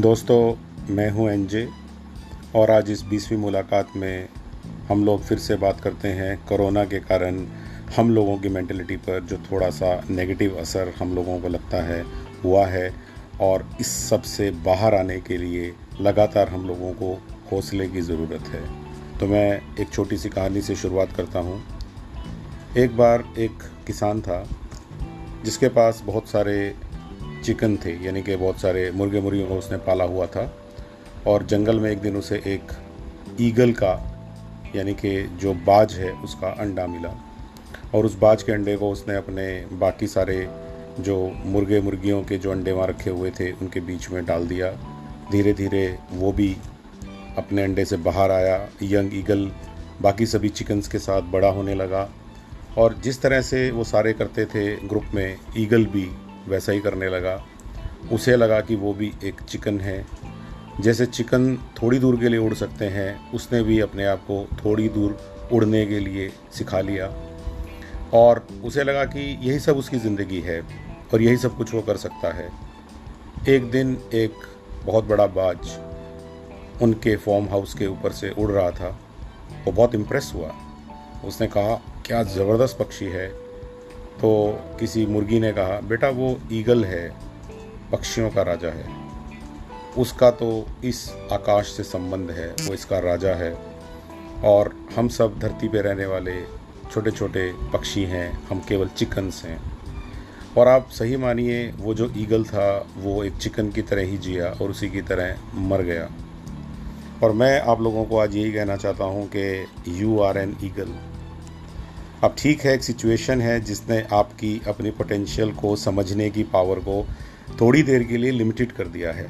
दोस्तों, मैं हूँ एनजे और आज इस बीसवीं मुलाकात में हम लोग फिर से बात करते हैं कोरोना के कारण हम लोगों की मेंटलिटी पर जो थोड़ा सा नेगेटिव असर हम लोगों को लगता है, हुआ है और इस सबसे बाहर आने के लिए लगातार हम लोगों को हौसले की ज़रूरत है। तो मैं एक छोटी सी कहानी से शुरुआत करता हूँ। एक बार एक किसान था जिसके पास बहुत सारे चिकन थे, यानी कि बहुत सारे मुर्गे मुर्गियों को उसने पाला हुआ था। और जंगल में एक दिन उसे एक ईगल का, यानी कि जो बाज है, उसका अंडा मिला। और उस बाज के अंडे को उसने अपने बाकी सारे जो मुर्गे मुर्गियों के जो अंडे वहाँ रखे हुए थे, उनके बीच में डाल दिया। धीरे धीरे वो भी अपने अंडे से बाहर आया। यंग ईगल बाकी सभी चिकन्स के साथ बड़ा होने लगा। और जिस तरह से वो सारे करते थे ग्रुप में, ईगल भी वैसा ही करने लगा। उसे लगा कि वो भी एक चिकन है। जैसे चिकन थोड़ी दूर के लिए उड़ सकते हैं, उसने भी अपने आप को थोड़ी दूर उड़ने के लिए सिखा लिया। और उसे लगा कि यही सब उसकी ज़िंदगी है और यही सब कुछ वो कर सकता है। एक दिन एक बहुत बड़ा बाज उनके फॉर्म हाउस के ऊपर से उड़ रहा था। वो बहुत इम्प्रेस हुआ। उसने कहा, क्या ज़बरदस्त पक्षी है। तो किसी मुर्गी ने कहा, बेटा, वो ईगल है, पक्षियों का राजा है। उसका तो इस आकाश से संबंध है, वो इसका राजा है। और हम सब धरती पे रहने वाले छोटे छोटे पक्षी हैं, हम केवल चिकन्स हैं। और आप सही मानिए, वो जो ईगल था, वो एक चिकन की तरह ही जिया और उसी की तरह मर गया। और मैं आप लोगों को आज यही कहना चाहता हूँ कि यू आर एन ईगल। अब ठीक है, एक सिचुएशन है जिसने आपकी अपनी पोटेंशियल को समझने की पावर को थोड़ी देर के लिए लिमिटेड कर दिया है।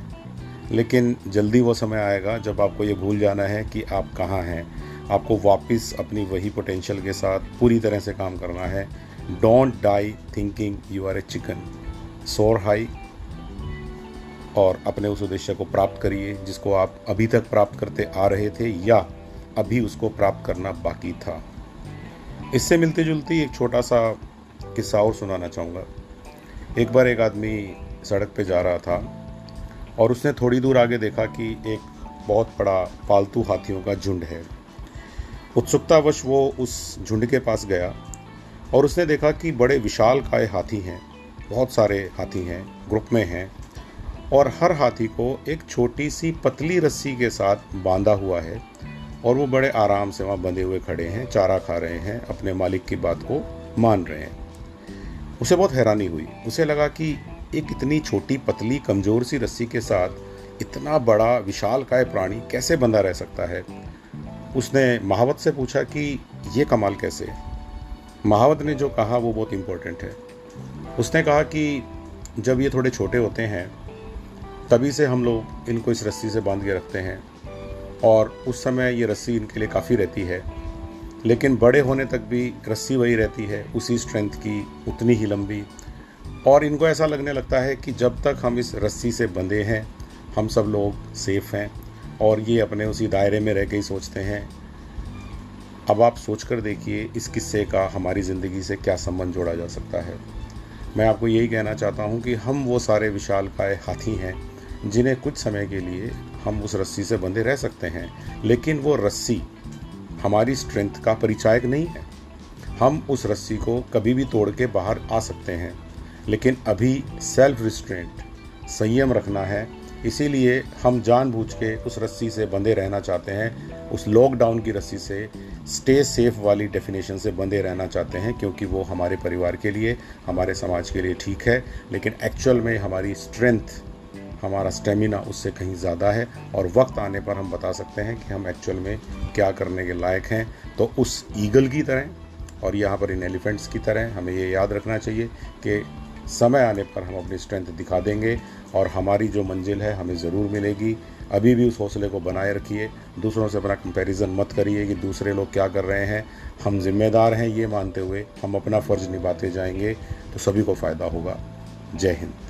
लेकिन जल्दी वो समय आएगा जब आपको ये भूल जाना है कि आप कहाँ हैं। आपको वापस अपनी वही पोटेंशियल के साथ पूरी तरह से काम करना है। Don't die thinking you are a chicken sore high और अपने उस उद्देश्य को प्राप्त करिए जिसको आप अभी तक प्राप्त करते आ रहे थे या अभी उसको प्राप्त करना बाकी था। इससे मिलती जुलती एक छोटा सा किस्सा और सुनाना चाहूँगा। एक बार एक आदमी सड़क पे जा रहा था और उसने थोड़ी दूर आगे देखा कि एक बहुत बड़ा पालतू हाथियों का झुंड है। उत्सुकतावश वो उस झुंड के पास गया और उसने देखा कि बड़े विशाल काय हाथी हैं, बहुत सारे हाथी हैं, ग्रुप में हैं और हर हाथी को एक छोटी सी पतली रस्सी के साथ बांधा हुआ है और वो बड़े आराम से वहाँ बंधे हुए खड़े हैं, चारा खा रहे हैं, अपने मालिक की बात को मान रहे हैं। उसे बहुत हैरानी हुई। उसे लगा कि एक इतनी छोटी पतली, कमज़ोर सी रस्सी के साथ इतना बड़ा, विशाल काय प्राणी कैसे बंधा रह सकता है? उसने महावत से पूछा कि ये कमाल कैसे? महावत ने जो कहा वो बहुत इम्पोर्टेंट है। उसने कहा कि जब ये थोड़े छोटे होते हैं, तभी से हम लोग इनको इस रस्सी से बाँध के रखते हैं। और उस समय ये रस्सी इनके लिए काफ़ी रहती है। लेकिन बड़े होने तक भी रस्सी वही रहती है, उसी स्ट्रेंथ की, उतनी ही लंबी। और इनको ऐसा लगने लगता है कि जब तक हम इस रस्सी से बंधे हैं, हम सब लोग सेफ़ हैं और ये अपने उसी दायरे में रह के ही सोचते हैं। अब आप सोच कर देखिए इस किस्से का हमारी ज़िंदगी से क्या संबंध जोड़ा जा सकता है। मैं आपको यही कहना चाहता हूँ कि हम वो सारे विशाल काय हाथी हैं जिन्हें कुछ समय के लिए हम उस रस्सी से बंधे रह सकते हैं, लेकिन वो रस्सी हमारी स्ट्रेंथ का परिचायक नहीं है। हम उस रस्सी को कभी भी तोड़ के बाहर आ सकते हैं, लेकिन अभी सेल्फ रिस्ट्रेंट संयम रखना है। इसीलिए हम जानबूझ के उस रस्सी से बंधे रहना चाहते हैं, उस लॉकडाउन की रस्सी से स्टे सेफ़ वाली डेफिनेशन से बंधे रहना चाहते हैं, क्योंकि वो हमारे परिवार के लिए, हमारे समाज के लिए ठीक है, लेकिन एक्चुअल में हमारी स्ट्रेंथ हमारा स्टेमिना उससे कहीं ज़्यादा है और वक्त आने पर हम बता सकते हैं कि हम एक्चुअल में क्या करने के लायक हैं। तो उस ईगल की तरह और यहाँ पर इन एलिफेंट्स की तरह हमें ये याद रखना चाहिए कि समय आने पर हम अपनी स्ट्रेंथ दिखा देंगे और हमारी जो मंजिल है हमें ज़रूर मिलेगी। अभी भी उस हौसले को बनाए रखिए। दूसरों से अपना कंपैरिजन मत करिए कि दूसरे लोग क्या कर रहे हैं। हम जिम्मेदार हैं ये मानते हुए हम अपना फ़र्ज़ निभाते जाएँगे तो सभी को फ़ायदा होगा। जय हिंद।